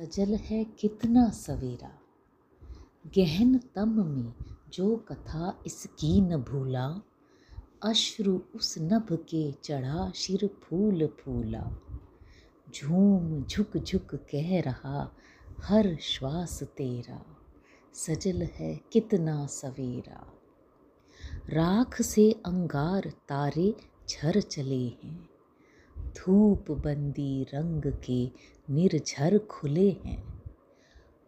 सजल है कितना सवेरा। गहन तम में जो कथा इसकी न भूला, अश्रु उस नभ के चढ़ा शिर फूल फूला। झूम झुक झुक कह रहा हर श्वास तेरा, सजल है कितना सवेरा। राख से अंगार तारे झर चले हैं धूप बंदी रंग के निर्झर खुले हैं।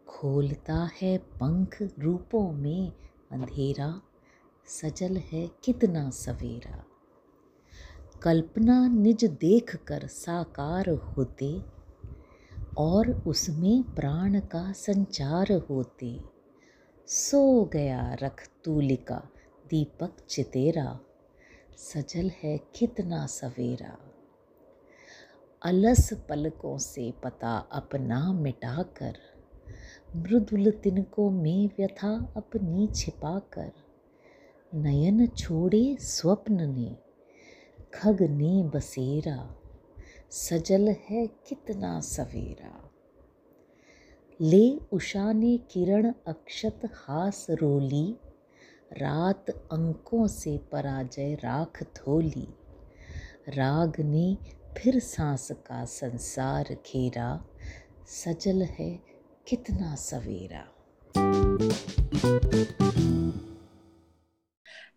खोलता है पंख रूपों में अंधेरा, सजल है कितना सवेरा। कल्पना निज देख कर साकार होते और उसमें प्राण का संचार होते। सो गया रख तूलिका, दीपक चितेरा, सजल है कितना सवेरा। अलस पलकों से पता अपना मिटाकर मृदुल तिनकों में व्यथा अपनी छिपाकर नयन छोड़े स्वप्न ने, खग ने बसेरा। सजल है कितना सवेरा। ले उषा ने किरण अक्षत हास रोली। रात अंकों से पराजय राख धोली। राग ने फिर सांस का संसार घेरा। सजल है कितना सवेरा।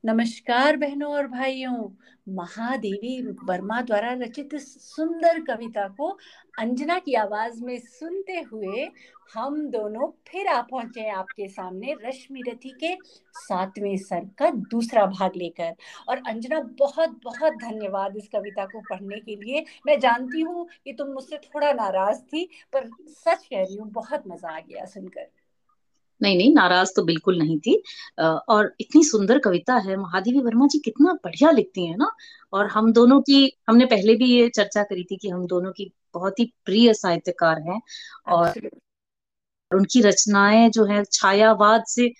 नमस्कार बहनों और भाइयों। महादेवी वर्मा द्वारा रचित सुंदर कविता को अंजना की आवाज़ में सुनते हुए हम दोनों फिर आ पहुँचे आपके सामने रश्मि रथी के सातवें सर का दूसरा भाग लेकर। और अंजना, बहुत बहुत धन्यवाद इस कविता को पढ़ने के लिए। मैं जानती हूँ कि तुम मुझसे थोड़ा नाराज़ थी, पर सच कह रही हूँ, बहुत मज़ा आ गया सुनकर। नहीं नहीं नाराज़ तो बिल्कुल नहीं थी। और इतनी सुंदर कविता है महादेवी वर्मा जी कितना बढ़िया लिखती है ना। और हम दोनों की हमने पहले भी ये चर्चा करी थी कि हम दोनों की बहुत ही प्रिय साहित्यकार हैं और उनकी रचनाएँ जो है छायावाद से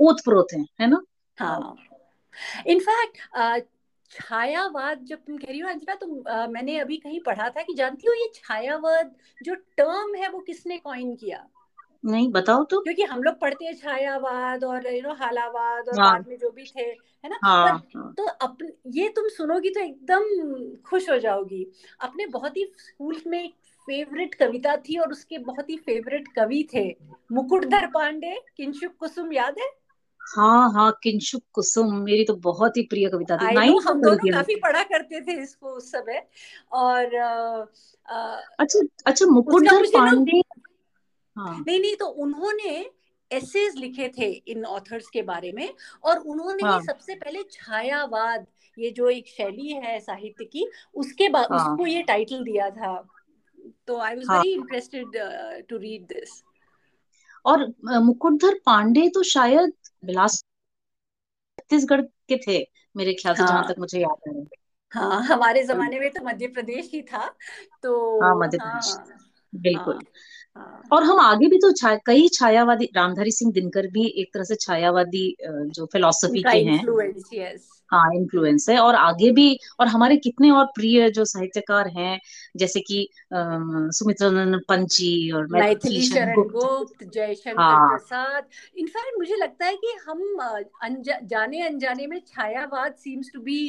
ओत प्रोत हैं है ना? हाँ। इनफैक्ट छायावाद जब तुम कह रही हो अंजना तो आ, मैंने अभी कहीं पढ़ा था कि जानती हो ये छायावाद जो टर्म है वो किसने कॉइन किया? नहीं बताओ तो। क्योंकि हम लोग पढ़ते हैं छायावाद और यू नो हालावाद और हाँ, बाद में जो भी थे है ना? हाँ, हाँ, तो अपन ये तुम सुनोगी तो एकदम खुश हो जाओगी। अपने बहुत ही स्कूल में एक फेवरेट कविता थी और उसके बहुत ही फेवरेट कवि थे। मुकुटधर पांडे किंशुक कुसुम याद है? हाँ हाँ किंशुक कुसुम मेरी तो बहुत ही प्रिय कविता थी। नाइन हम दोनों काफ़ी पढ़ा करते थे इसको उस समय। और आ, अच्छा अच्छा मुकुटधर पांडे हाँ. नहीं नहीं तो उन्होंने एसेज लिखे थे इन ऑथर्स के बारे में और उन्होंने हाँ. सबसे पहले छायावाद ये जो एक शैली है साहित्य की उसके बाद हाँ. उसको ये टाइटल दिया था तो I was very interested to read this और मुकुटधर पांडे तो शायद बिलास छत्तीसगढ़ के थे मेरे ख्याल से हाँ. जहाँ तक मुझे याद है हाँ हमारे जमाने में तो मध्य प्रदेश ही था तो हाँ मध्य प्रदेश हाँ, बिल्कुल हाँ। और हम आगे भी तो छा, कई छायावादी रामधारी सिंह दिनकर भी एक तरह से छायावादी जो फिलोसफी के हैं। हाँ इन्फ्लुएंस है। और आगे भी और हमारे कितने और प्रिय जो साहित्यकार हैं जैसे कि सुमित्रानंद पंची और गुप्त। जयशंकर हाँ, प्रसाद। इनफैक्ट मुझे लगता है कि हम अनजा, जाने अनजाने में Chhayavad seems to be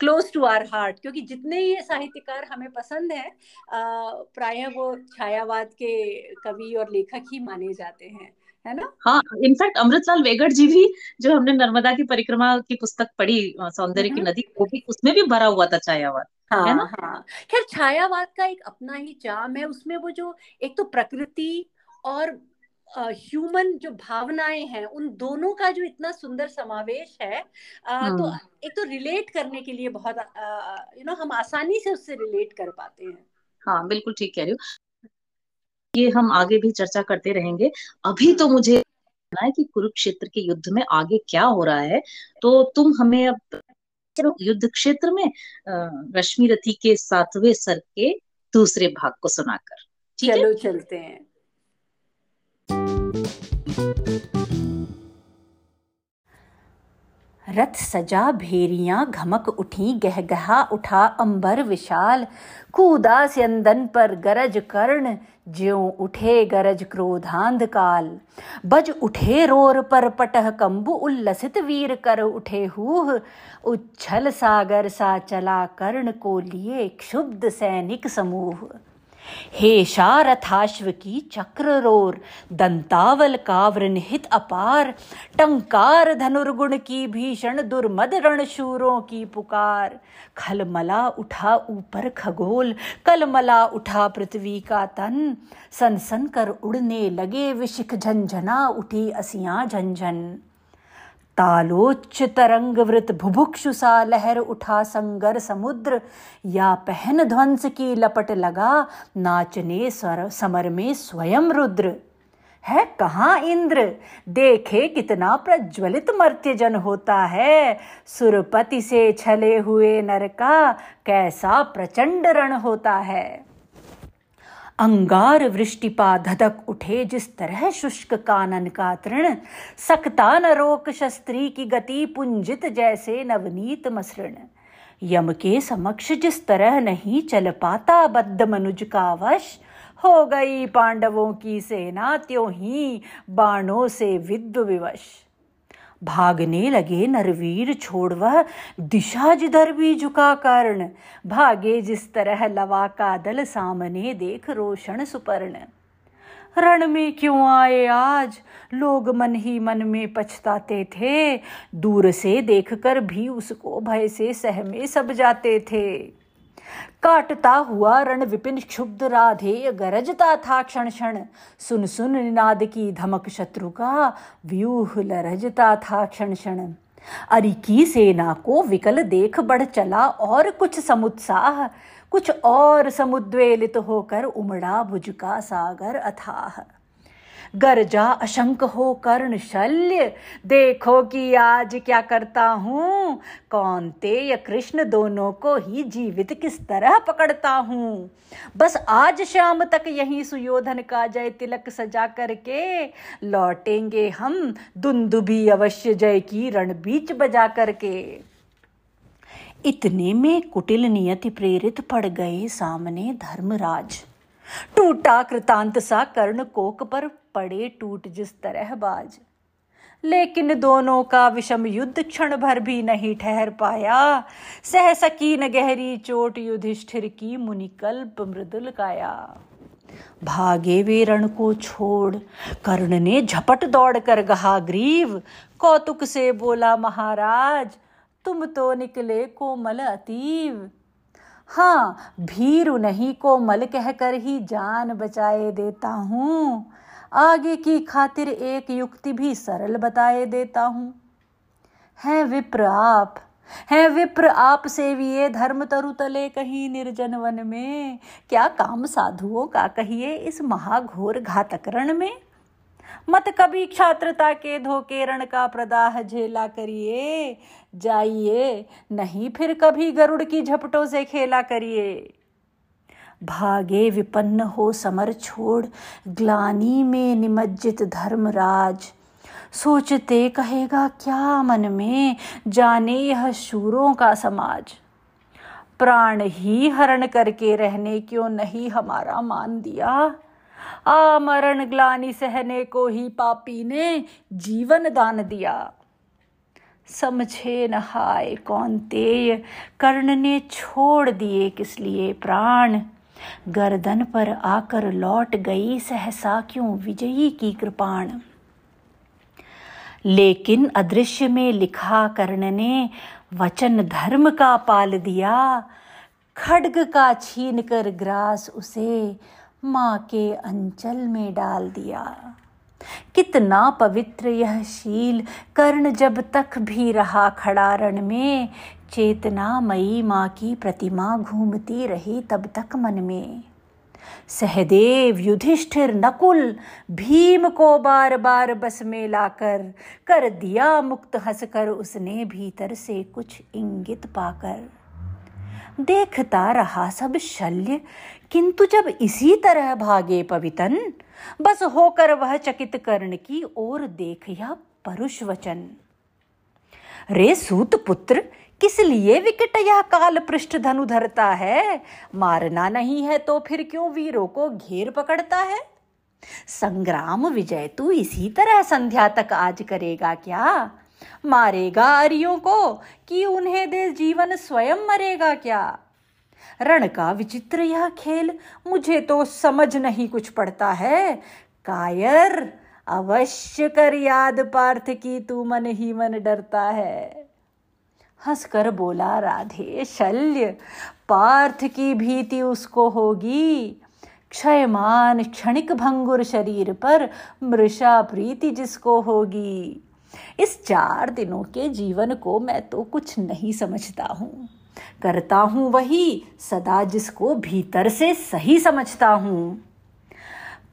close to our heart क्योंकि जितने ये साहित्यकार हमें पसंद है प्राय वो छायावाद के कवि और लेखक ही माने जाते हैं है ना? हाँ इनफैक्ट अमृतलाल वेगड़ जी भी जो हमने नर्मदा की परिक्रमा की पुस्तक पढ़ी सौंदर्य की नदी वो भी उसमें भी भरा हुआ था छायावाद हाँ, है ना? हाँ। खैर छायावाद का एक अपना ही चाम है उसमें वो जो एक तो प्रकृति और ह्यूमन जो भावनाएँ हैं उन दोनों का जो इतना सुंदर समावेश है तो एक तो रिलेट करने के लिए बहुत यू नो हम आसानी से उससे रिलेट कर पाते हैं। हाँ बिल्कुल ठीक कह रही हो। ये हम आगे भी चर्चा करते रहेंगे। अभी तो मुझे है कि कुरुक्षेत्र के युद्ध में आगे क्या हो रहा है तो तुम हमें अब युद्ध क्षेत्र में रश्मि रथी के सातवें सर के दूसरे भाग को सुनाकर। चलो चलते हैं। रथ सजा भेरियाँ घमक उठी, गहगहा उठा अंबर विशाल। कूदा स्यंदन पर गरज कर्ण, ज्यो उठे गरज क्रोधांध काल। बज उठे रोर पर पटह कंबु उल्लसित वीर कर उठे हूह। उच्छल सागर सा चला कर्ण को लिए क्षुब्ध सैनिक समूह। हे शारथाश्व की चक्र रोर दंतावल काव्र निहित अपार, टंकार धनुर्गुण की भीषण दुर्मद रण शूरों की पुकार। खलमला उठा ऊपर खगोल, कलमला उठा पृथ्वी का तन। सन सन कर उड़ने लगे विशिख झंझना, उठी असियाँ झंझन। तालोच्च तरंग वृत भुभुक्षु सा लहर उठा संगर समुद्र। या पहन ध्वंस की लपट लगा, नाचने स्वर, समर में स्वयं रुद्र। है कहाँ इंद्र? देखे कितना प्रज्वलित मर्त्यजन होता है। सुरपति से छले हुए नर का कैसा प्रचंड रण होता है। अंगार वृष्टिपा धधक उठे जिस तरह शुष्क कानन का तृण सकता न रोक शस्त्री की गति पुंजित जैसे नवनीत मसृण। यम के समक्ष जिस तरह नहीं चल पाता बद्ध मनुज का वश, हो गई पांडवों की सेना त्यों ही बाणों से विद्व विवश। भागने लगे नरवीर छोड़ वह दिशा जिधर भी झुका कर्ण। भागे जिस तरह लवा का दल सामने देख रोशन सुपर्ण। रण में क्यों आए आज? लोग मन ही मन में पछताते थे। दूर से देखकर भी उसको भय से सहमे सब जाते थे। काटता हुआ रण विपिन क्षुब्ध राधे गरजता था क्षण क्षण। सुन सुन निनाद की धमक शत्रु का व्यूह लरजता था क्षण क्षण। अरि की सेना को विकल देख बढ़ चला और कुछ समुत्साह, कुछ और समुद्वेलित होकर उमड़ा भुज का सागर अथाह। गरजा अशंक हो कर्ण शल्य। देखो कि आज क्या करता हूँ। कौनते या कृष्ण दोनों को ही जीवित किस तरह पकड़ता हूँ। बस आज शाम तक यही सुयोधन का जय तिलक सजा करके लौटेंगे हम दुंदुभी अवश्य जय की रण बीच बजा करके। इतने में कुटिल नियति प्रेरित पड़ गए सामने धर्मराज। टूटा कृतांत सा कर्ण कोक पर पड़े टूट जिस तरह बाज। लेकिन दोनों का विषम युद्ध क्षण भर भी नहीं ठहर पाया। सह सकी न गहरी चोट युधिष्ठिर की मुनिकल्प मृदुल काया। भागे वे रण को छोड़, कर्ण ने झपट दौड़ कर गहा ग्रीव, कौतुक से बोला महाराज, तुम तो निकले कोमल अतीव। हाँ भीरु नहीं कोमल कहकर ही जान बचाए देता हूँ। आगे की खातिर एक युक्ति भी सरल बताए देता हूँ। है विप्र आप, है विप्र आप सेविये धर्म तरु तले कहीं निर्जन वन में। क्या काम साधुओं का कहिए इस महाघोर घातक रण में? मत कभी छात्रता के धोके रण का प्रदाह झेला करिए। जाइए, नहीं फिर कभी गरुड़ की झपटों से खेला करिए। भागे विपन्न हो समर छोड़, ग्लानी में निमज्जित धर्मराज। सोचते कहेगा, क्या मन में जाने यह शूरों का समाज? प्राण ही हरण करके रहने क्यों नहीं हमारा मान दिया? आमरण ग्लानी सहने को ही पापी ने जीवन दान दिया। समझे न हाय कौन तेय कर्ण ने छोड़ दिए किस लिए प्राण? गर्दन पर आकर लौट गई सहसा क्यों विजयी की कृपाण। लेकिन अदृश्य में लिखा कर्ण ने वचन धर्म का पाल दिया। खड्ग का छीन कर ग्रास उसे माँ के अंचल में डाल दिया। कितना पवित्र यह शील कर्ण जब तक भी रहा खड़ा रण में चेतना मई माँ की प्रतिमा घूमती रही तब तक मन में। सहदेव युधिष्ठिर नकुल भीम को बार बार बस में लाकर कर दिया मुक्त हंसकर उसने भीतर से कुछ इंगित पाकर। देखता रहा सब शल्य किंतु जब इसी तरह भागे पवितन, बस होकर वह चकित कर्ण की ओर देख या परुष वचन रे सूत पुत्र, किस लिए विकट यह काल पृष्ठ धनु धरता है? मारना नहीं है तो फिर क्यों वीरों को घेर पकड़ता है? संग्राम विजय तू इसी तरह संध्या तक आज करेगा क्या? मारेगा आर्यों को कि उन्हें दे जीवन स्वयं मरेगा क्या? रण का विचित्र यह खेल, मुझे तो समझ नहीं कुछ पड़ता है। कायर, अवश्य कर याद पार्थ की तू मन ही मन डरता है। हंसकर बोला, राधे शल्य, पार्थ की भीति उसको होगी। क्षयमान क्षणिक भंगुर शरीर पर मृषा प्रीति जिसको होगी। इस चार दिनों के जीवन को मैं तो कुछ नहीं समझता हूँ। करता हूँ वही, सदा जिसको भीतर से सही समझता हूँ।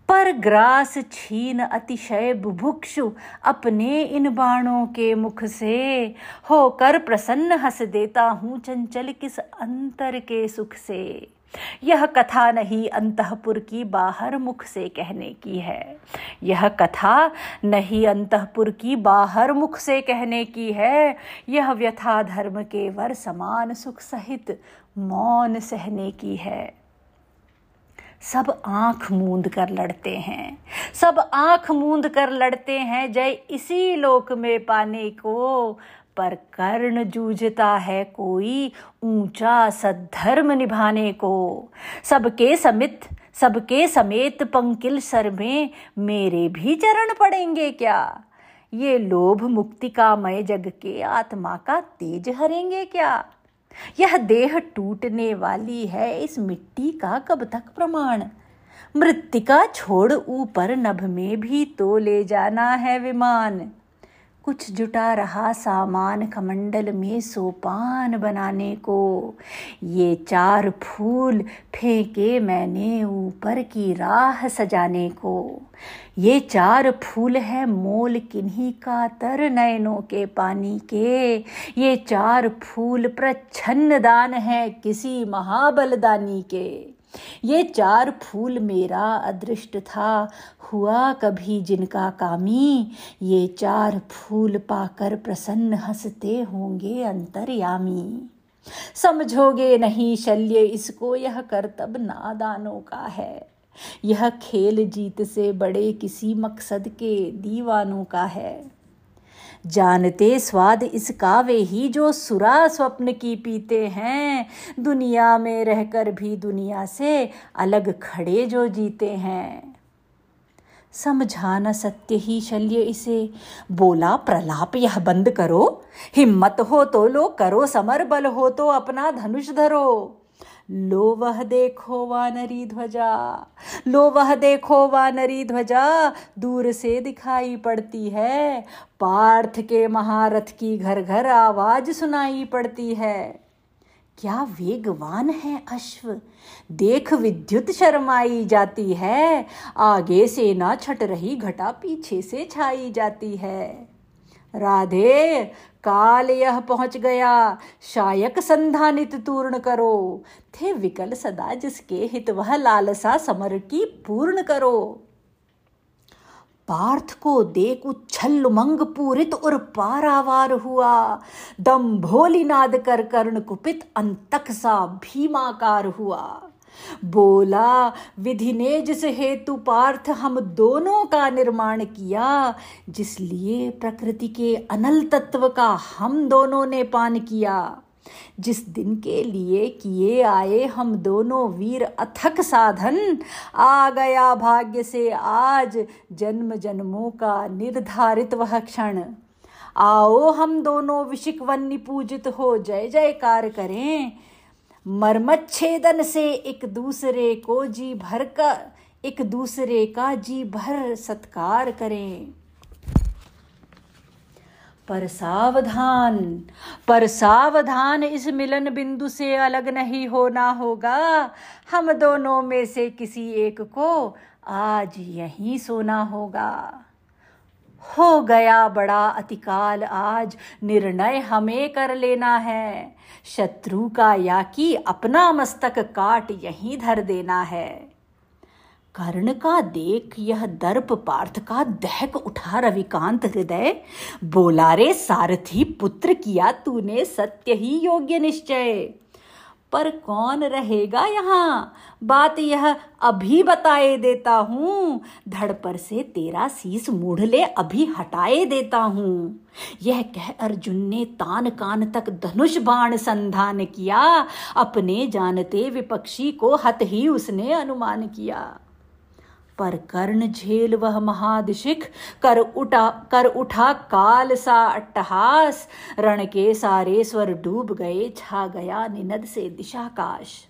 पर ग्रास छीन अतिशय बुभुक्षु अपने इन बाणों के मुख से। होकर प्रसन्न हंस देता हूँ चंचल किस अंतर के सुख से। यह कथा नहीं अंतपुर की बाहर मुख से कहने की है। यह कथा नहीं अंतपुर की बाहर मुख से कहने की है। यह व्यथा धर्म के वर समान सुख सहित मौन सहने की है। सब आँख मूंद कर लड़ते हैं। सब आँख मूंद कर लड़ते हैं। जय इसी लोक में पाने को पर कर्ण जूझता है कोई ऊँचा सद्धर्म निभाने को। सबके समित, सबके समेत पंकिल सर में मेरे भी चरण पड़ेंगे क्या? ये लोभ मुक्ति का मय जग के आत्मा का तेज हरेंगे क्या? यह देह टूटने वाली है इस मिट्टी का कब तक प्रमाण? मृतिका छोड़ ऊपर नभ में भी तो ले जाना है विमान। कुछ जुटा रहा सामान कमंडल में सोपान बनाने को। ये चार फूल फेंके मैंने ऊपर की राह सजाने को। ये चार फूल है मोल किन्हीं का तर नयनों के पानी के। ये चार फूल प्रच्छन्न दान है किसी महाबलदानी के। ये चार फूल मेरा अदृष्ट था, हुआ कभी जिनका कामी। ये चार फूल पाकर प्रसन्न हँसते होंगे अंतर्यामी। समझोगे नहीं शल्य इसको, यह कर्तब नादानों का है। यह खेल जीत से बड़े किसी मकसद के दीवानों का है। जानते स्वाद इसका वे ही जो सुरा स्वप्न की पीते हैं। दुनिया में रहकर भी दुनिया से अलग खड़े जो जीते हैं। समझाना सत्य ही शल्य इसे। बोला, प्रलाप, यह बंद करो। हिम्मत हो तो लो, करो समर, बल हो तो अपना धनुष धरो। लो वह देखो वानरी ध्वजा लो वह देखो वानरी ध्वजा, दूर से दिखाई पड़ती है। पार्थ के महारथ की घर घर आवाज़ सुनाई पड़ती है। क्या वेगवान है अश्व? देख विद्युत शर्माई जाती है। आगे से ना छट रही, घटा पीछे से छाई जाती है। राधे, काल यह पहुँच गया। शायक संधानित तूर्ण करो। थे विकल सदा जिसके हित वह लालसा समर की पूर्ण करो। पार्थ को देख उच्छल उमंग पूरित और पारावार हुआ। दम भोली नाद कर कर्ण कुपित अंतक सा भीमाकार हुआ। बोला, विधि ने जिस हेतु पार्थ हम दोनों का निर्माण किया, जिसलिए प्रकृति के अनल तत्व का हम दोनों ने पान किया। जिस दिन के लिए किए आए हम दोनों वीर अथक साधन, आ गया भाग्य से आज जन्म जन्मों का निर्धारित वह क्षण। आओ हम दोनों विशिक वन्य पूजित हो जय जयकार करें मर्मच्छेदन से एक दूसरे को जी भर का, एक दूसरे का जी भर सत्कार करें। पर सावधान पर सावधान इस मिलन बिंदु से अलग नहीं होना होगा। हम दोनों में से किसी एक को आज यहीं सोना होगा। हो गया बड़ा अतिकाल आज, निर्णय हमें कर लेना है। शत्रु का या कि अपना मस्तक काट यहीं धर देना है। कर्ण का देख यह दर्प पार्थ का दहक उठा रविकांत हृदय। बोला रे सारथी पुत्र किया तूने सत्य ही योग्य निश्चय। पर कौन रहेगा यहाँ? बात यह अभी बताए देता हूँ। धड़ पर से तेरा शीस मूढ़ ले अभी हटाए देता हूँ। यह कह अर्जुन ने तान कान तक धनुष बाण संधान किया। अपने जानते विपक्षी को हत ही उसने अनुमान किया। पर कर्ण झेल वह महादिशिख। कर उठा कर उठा काल सा अट्टहास। रण के सारे स्वर डूब गए, छा गया निनद से दिशाकाश।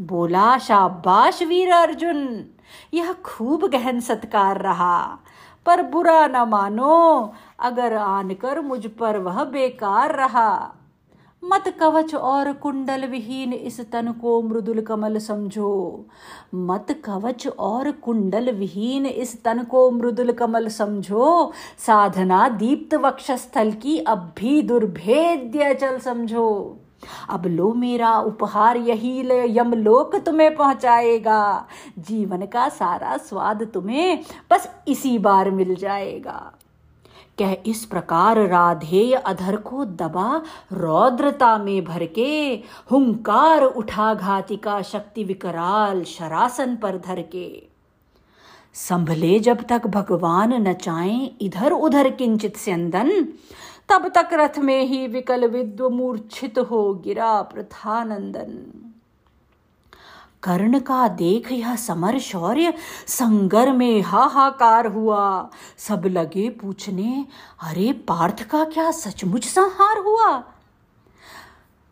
बोला, शाबाश वीर अर्जुन! यह खूब गहन सत्कार रहा। पर बुरा न मानो, अगर आनकर मुझ पर वह बेकार रहा। मत कवच और कुंडल विहीन इस तन को मृदुल कमल समझो। मत कवच और कुंडल विहीन इस तन को मृदुल कमल समझो। साधना दीप्त वक्षस्थल की अब भी दुर्भेद्य चल समझो। अब लो मेरा उपहार यही यमलोक तुम्हें पहुंचाएगा। जीवन का सारा स्वाद तुम्हें बस इसी बार मिल जाएगा। कह इस प्रकार राधेय अधर को दबा रौद्रता में भर के हुंकार उठा घातिका शक्ति विकराल शरासन पर धर के संभले जब तक भगवान न चाहे इधर उधर किंचित स्यंदन, तब तक रथ में ही विकल विद्व मूर्छित हो गिरा प्रथानंदन। कर्ण का देख यह समर शौर्य संगर में हाहाकार हुआ। सब लगे पूछने, अरे, पार्थ का क्या सचमुच संहार हुआ?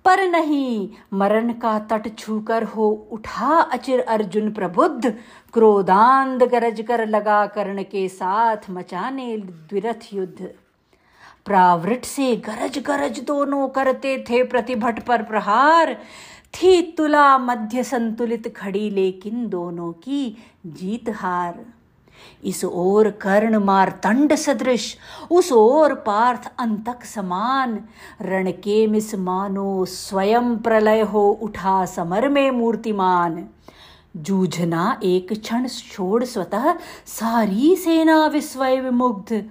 पर नहीं, मरण का तट छूकर हो उठा अचिर अर्जुन प्रबुद्ध। क्रोधांध गरज कर लगा कर्ण के साथ मचाने द्विरथ युद्ध। प्रावृट से गरज गरज दोनों करते थे प्रतिभट पर प्रहार। थी तुला मध्य संतुलित खड़ी, लेकिन दोनों की जीत हार। इस ओर कर्ण मारतंड सदृश, उस ओर पार्थ अंतक समान। रण के मिस मानो स्वयं प्रलय हो, उठा समर में मूर्तिमान। जूझना एक क्षण छोड़ स्वतः, सारी सेना विस्वय विमुग्ध।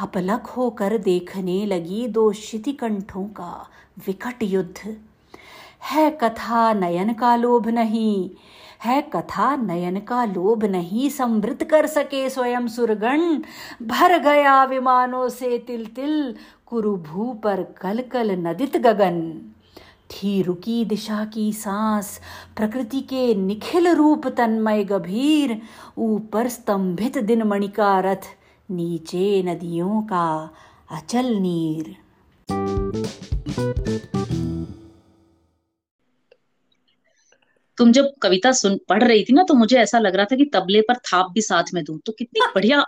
अपलक होकर देखने लगी दो शितिकंठों का विकट युद्ध। है कथा नयन का लोभ नहीं। है कथा नयन का लोभ नहीं, समृद्ध कर सके स्वयं सुरगण। भर गया विमानों से तिल तिल कुरुभू पर कल कल नदित गगन। थी रुकी दिशा की सांस, प्रकृति के निखिल रूप तन्मय गंभीर। ऊपर स्तंभित दिन मणिका रथ, नीचे नदियों का अचल नीर। तुम जब कविता सुन पढ़ रही थी ना तो मुझे ऐसा लग रहा था कि तबले पर थाप भी साथ में दूँ। तो कितनी बढ़िया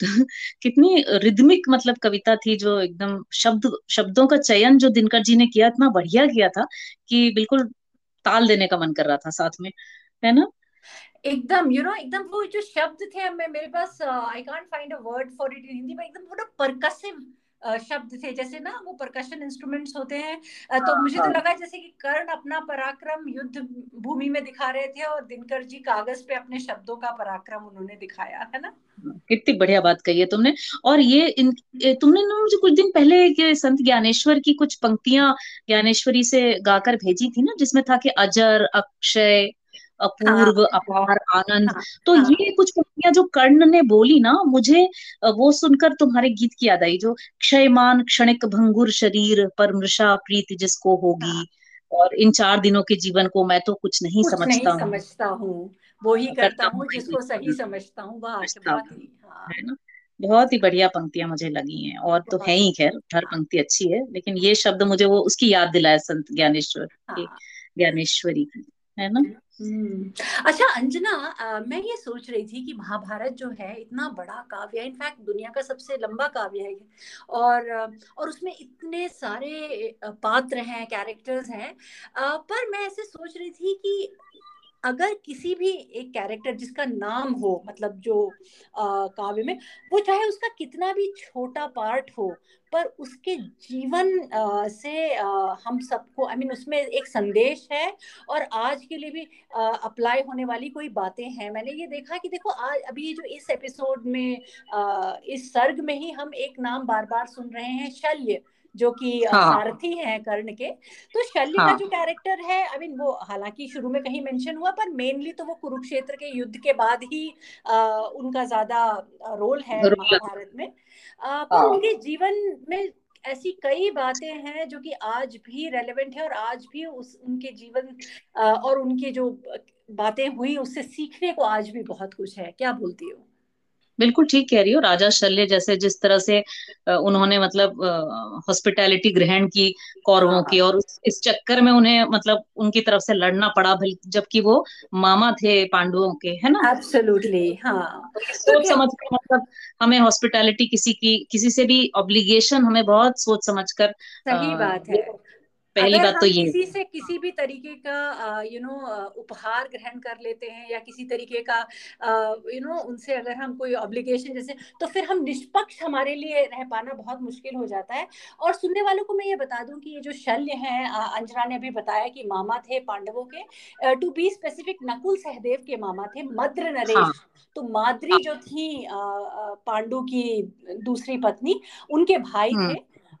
कितनी रिदमिक मतलब कविता थी जो एकदम शब्द शब्दों का चयन जो दिनकर जी ने किया इतना बढ़िया किया था कि बिल्कुल ताल देने का मन कर रहा था साथ में है ना? एकदम यू नो एकदम वो जो शब्द थे मैं मेरे पास I can't find a word for it in Hindi एकदम थोड़ा परकसिव शब्द थे जैसे ना वो परकशन इंस्ट्रूमेंट्स होते हैं। तो हाँ, मुझे तो हाँ। लगा जैसे कि कर्ण अपना पराक्रम युद्ध भूमि में दिखा रहे थे और दिनकर जी कागज़ पे अपने शब्दों का पराक्रम उन्होंने दिखाया है ना? कितनी बढ़िया बात कही है तुमने। और ये इन तुमने ना मुझे कुछ दिन पहले संत ज्ञानेश्वर की कुछ पंक्तियाँ ज्ञानेश्वरी से गाकर भेजी थी ना जिसमें था कि अजर अक्षय अपूर्व हाँ, अपार आनंद। हाँ, तो हाँ, ये कुछ पंक्तियाँ जो कर्ण ने बोली ना मुझे वो सुनकर तुम्हारे गीत की याद आई जो क्षयमान क्षणिक भंगुर शरीर पर मृषा प्रीति जिसको होगी और इन चार दिनों के जीवन को मैं तो कुछ नहीं कुछ समझता नहीं समझता हूँ। वो ही करता हूँ जिसको सही समझता हूँ बहुत ही हाँ। है ना? बहुत ही बढ़िया पंक्तियाँ मुझे लगी हैं और तो है ही खैर हर पंक्ति अच्छी है लेकिन ये शब्द मुझे वो उसकी याद दिलाया संत ज्ञानेश्वर। ज्ञानेश्वरी की। है ना? हम्म। अच्छा अंजना आ, मैं ये सोच रही थी कि महाभारत जो है इतना बड़ा काव्य है इनफैक्ट दुनिया का सबसे लंबा काव्य है और और उसमें इतने सारे पात्र हैं कैरेक्टर्स हैं। पर मैं ऐसे सोच रही थी कि अगर किसी भी एक कैरेक्टर जिसका नाम हो मतलब जो काव्य में वो चाहे उसका कितना भी छोटा पार्ट हो पर उसके जीवन आ, से आ, हम सबको आई मीन उसमें एक संदेश है और आज के लिए भी अप्लाई होने वाली कोई बातें हैं। मैंने ये देखा कि देखो आज अभी जो इस एपिसोड में आ, इस सर्ग में ही हम एक नाम बार बार सुन रहे हैं शल्य। जो कि हाँ. सारथी हैं कर्ण के तो शल्य हाँ. का जो कैरेक्टर है आई मीन वो हालाँकि शुरू में कहीं मेंशन हुआ पर मेनली तो वो कुरुक्षेत्र के युद्ध के बाद ही आ, उनका ज़्यादा रोल है महाभारत में आ, पर हाँ. उनके जीवन में ऐसी कई बातें हैं जो कि आज भी रेलेवेंट है और आज भी उस उनके जीवन और उनकी जो बातें हुई उससे सीखने को आज भी बहुत कुछ है क्या बोलती हो बिल्कुल ठीक कह रही हो। राजा शल्य जैसे जिस तरह से उन्होंने मतलब हॉस्पिटैलिटी ग्रहण की कौरवों हाँ। की और इस चक्कर में उन्हें मतलब उनकी तरफ़ से लड़ना पड़ा जबकि वो मामा थे पांडवों के है ना? एब्सोल्युटली हाँ। तो सोच समझ कर मतलब हमें हॉस्पिटैलिटी किसी की किसी से भी ऑब्लिगेशन हमें बहुत सोच समझ कर सही बात है। पहली बात तो ये किसी से किसी भी तरीके का यू नो उपहार ग्रहण कर लेते हैं या किसी तरीके का यू नो उनसे अगर हम कोई ऑब्लिगेशन जैसे तो फिर हम निष्पक्ष हमारे लिए रह पाना बहुत मुश्किल हो जाता है। और सुनने वालों को मैं ये बता दूँ कि ये जो शल्य हैं अंजना ने अभी बताया कि मामा थे पांडवों के to be specific Nakul Sahdev के मामा थे मद्र नरेश। हाँ। तो माद्री जो थी पांडु की दूसरी पत्नी उनके भाई थे।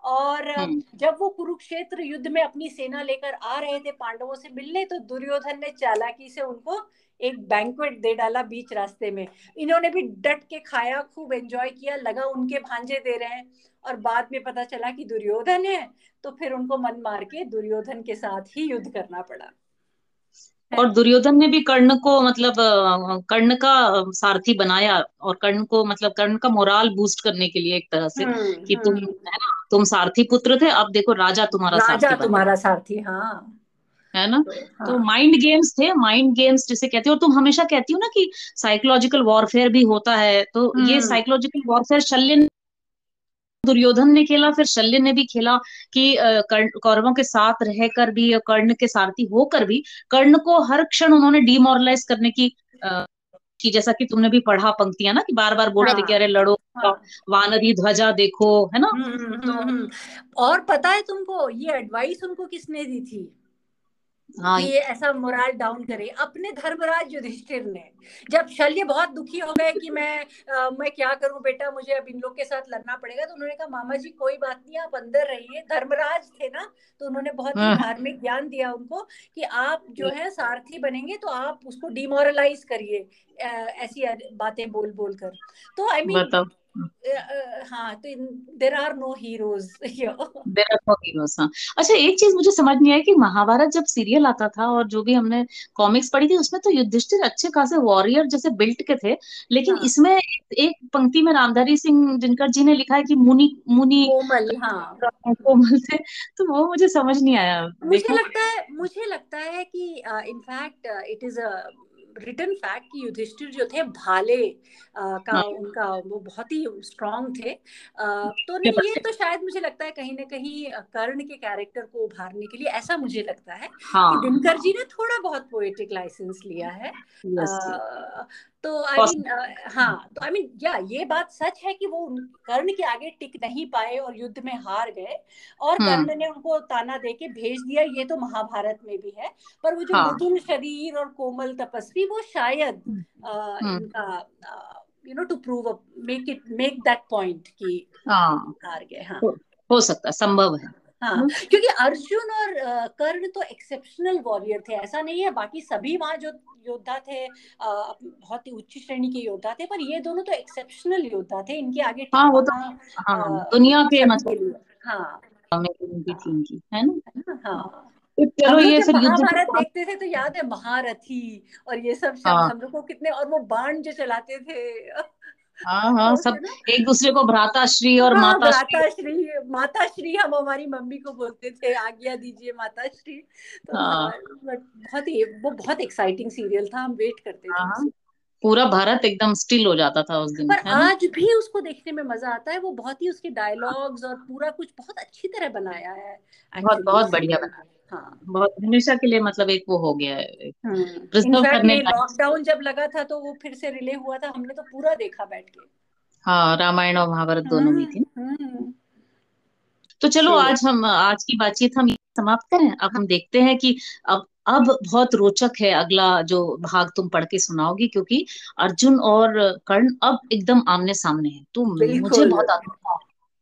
और। जब वो कुरुक्षेत्र युद्ध में अपनी सेना लेकर आ रहे थे पांडवों से मिलने तो दुर्योधन ने चालाकी से उनको एक बैंकुएट दे डाला बीच रास्ते में इन्होंने भी डट के खाया खूब एंजॉय किया लगा उनके भांजे दे रहे हैं और बाद में पता चला कि दुर्योधन है तो फिर उनको मन मार के दुर्योधन के साथ ही युद्ध करना पड़ा और दुर्योधन ने भी कर्ण को मतलब कर्ण का सारथी बनाया और कर्ण को मतलब कर्ण का मोराल बूस्ट करने के लिए एक तरह से कि तुम। है ना तुम सारथी पुत्र थे अब देखो राजा तुम्हारा राजा सारथी तुम्हारा सारथी हाँ है ना तो, हाँ. तो माइंड गेम्स थे माइंड गेम्स जिसे कहते हो और तुम हमेशा कहती हो ना कि साइकोलॉजिकल वॉरफेयर भी होता है तो ये psychological hmm. Warfare Shalya Duryodhan ने खेला फिर शल्य ने भी खेला कि कौरवों के साथ रहकर भी कर्ण के सारथी होकर भी कर्ण को हर क्षण उन्होंने डिमोरलाइज करने की कि जैसा कि तुमने भी पढ़ा पंक्तियाँ ना कि बार बार बोलते हाँ, कि अरे लड़ो हाँ। वानरी ध्वजा देखो है ना हुँ, हुँ, तो, हुँ. और पता है तुमको ये एडवाइस उनको किसने दी थी हाँ कि ये ऐसा मोराल डाउन करे। अपने धर्मराज युधिष्ठिर ने जब शल्य बहुत दुखी हो गए कि मैं आ, मैं क्या करूँ बेटा मुझे अब इन लोग के साथ लड़ना पड़ेगा तो उन्होंने कहा मामा जी कोई बात नहीं आप अंदर रहिए धर्मराज थे ना तो उन्होंने बहुत ही। धार्मिक ज्ञान दिया उनको कि आप जो है सारथी बनेंगे तो आप उसको डिमोरलाइज करिए ऐसी बातें बोल बोल कर तो आई I मीन mean, हाँ तो there are no heroes there are no heroes हाँ। अच्छा एक चीज़ मुझे समझ नहीं आई कि महाभारत जब सीरियल आता था और जो भी हमने कॉमिक्स पढ़ी थी उसमें तो युधिष्ठिर अच्छे खासे वॉरियर जैसे बिल्ट के थे लेकिन हाँ. इसमें एक पंक्ति में रामधारी सिंह दिनकर जी ने लिखा है कि मुनि मुनि कोमल हाँ। कोमल थे तो वो मुझे समझ नहीं आया। मुझे लगता है मुझे लगता है कि in fact it is a written fact कि युधिष्ठिर जो थे भाले आ, का हाँ. उनका वो बहुत ही स्ट्रांग थे आ, तो नहीं ये तो शायद मुझे लगता है कहीं ना कहीं कर्ण के कैरेक्टर को उभारने के लिए ऐसा मुझे लगता है हाँ. कि दिनकर जी ने थोड़ा बहुत पोएटिक लाइसेंस लिया है आ, तो आई मीन uh, हाँ तो आई मीन या ये बात सच है कि वो कर्ण के आगे टिक नहीं पाए और युद्ध में हार गए और हम्म। कर्ण ने उनको ताना दे के भेज दिया ये तो महाभारत में भी है पर वो जो हाँ. मृदुल शरीर और कोमल तपस्वी वो शायद हम्म। इनका you know to prove make it make that point कि हाँ. हार गए हाँ हो सकता संभव है हाँ। क्योंकि अर्जुन और कर्ण तो एक्सेप्शनल वॉरियर थे ऐसा नहीं है बाकी सभी वहाँ जो योद्धा थे बहुत ही उच्च श्रेणी के योद्धा थे पर ये दोनों तो एक्सेप्शनल योद्धा थे इनके आगे हाँ वो तो हाँ, दुनिया के मतलब हाँ। है ना? हाँ चलो ये फिर महाभारत देखते थे तो याद है महारथी और ये सब शब्द हाँ। हम लोग को कितने और वो बाण जो चलाते थे। हाँ हाँ तो सब एक दूसरे को भ्राता श्री और हाँ, माता भ्राता श्री माता श्री हम हमारी मम्मी को बोलते थे आज्ञा दीजिए माता श्री तो हाँ। बहुत ही वो बहुत एक्साइटिंग सीरियल था हम वेट करते थे हाँ, पूरा भारत एकदम स्टिल हो जाता था उस दिन पर आज भी उसको देखने में मज़ा आता है वो बहुत ही उसके डायलॉग्स और पूरा कुछ बहुत अच्छी तरह बनाया है बहुत बहुत बढ़िया बनाया। हाँ। बहुत हमेशा के लिए मतलब एक वो हो गया है। प्रिजर्व करने का लॉकडाउन जब लगा था तो वो फिर से रिले हुआ था हमने तो पूरा देखा बैठ के। हाँ रामायण और महाभारत दोनों में थी हम्म हम्म। तो चलो चलो आज हम आज की बातचीत हम समाप्त करें। अब हम देखते हैं कि अब अब बहुत रोचक है अगला जो भाग तुम पढ़ के सुनाओगी क्योंकि अर्जुन और कर्ण अब एकदम आमने सामने हैं। तो मुझे बहुत आतुरता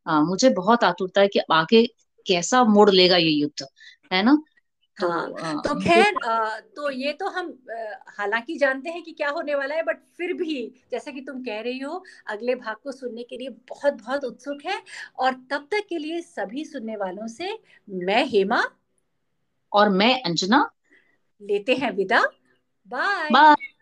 हाँ मुझे बहुत आतुरता है कि आगे कैसा मोड़ लेगा ये युद्ध। है ना? तो हाँ तो खैर तो ये तो हम हालाँकि जानते हैं कि क्या होने वाला है बट फिर भी जैसा कि तुम कह रही हो अगले भाग को सुनने के लिए बहुत बहुत उत्सुक है और तब तक के लिए सभी सुनने वालों से मैं हेमा और मैं अंजना। लेते हैं विदा। बाय। बाय।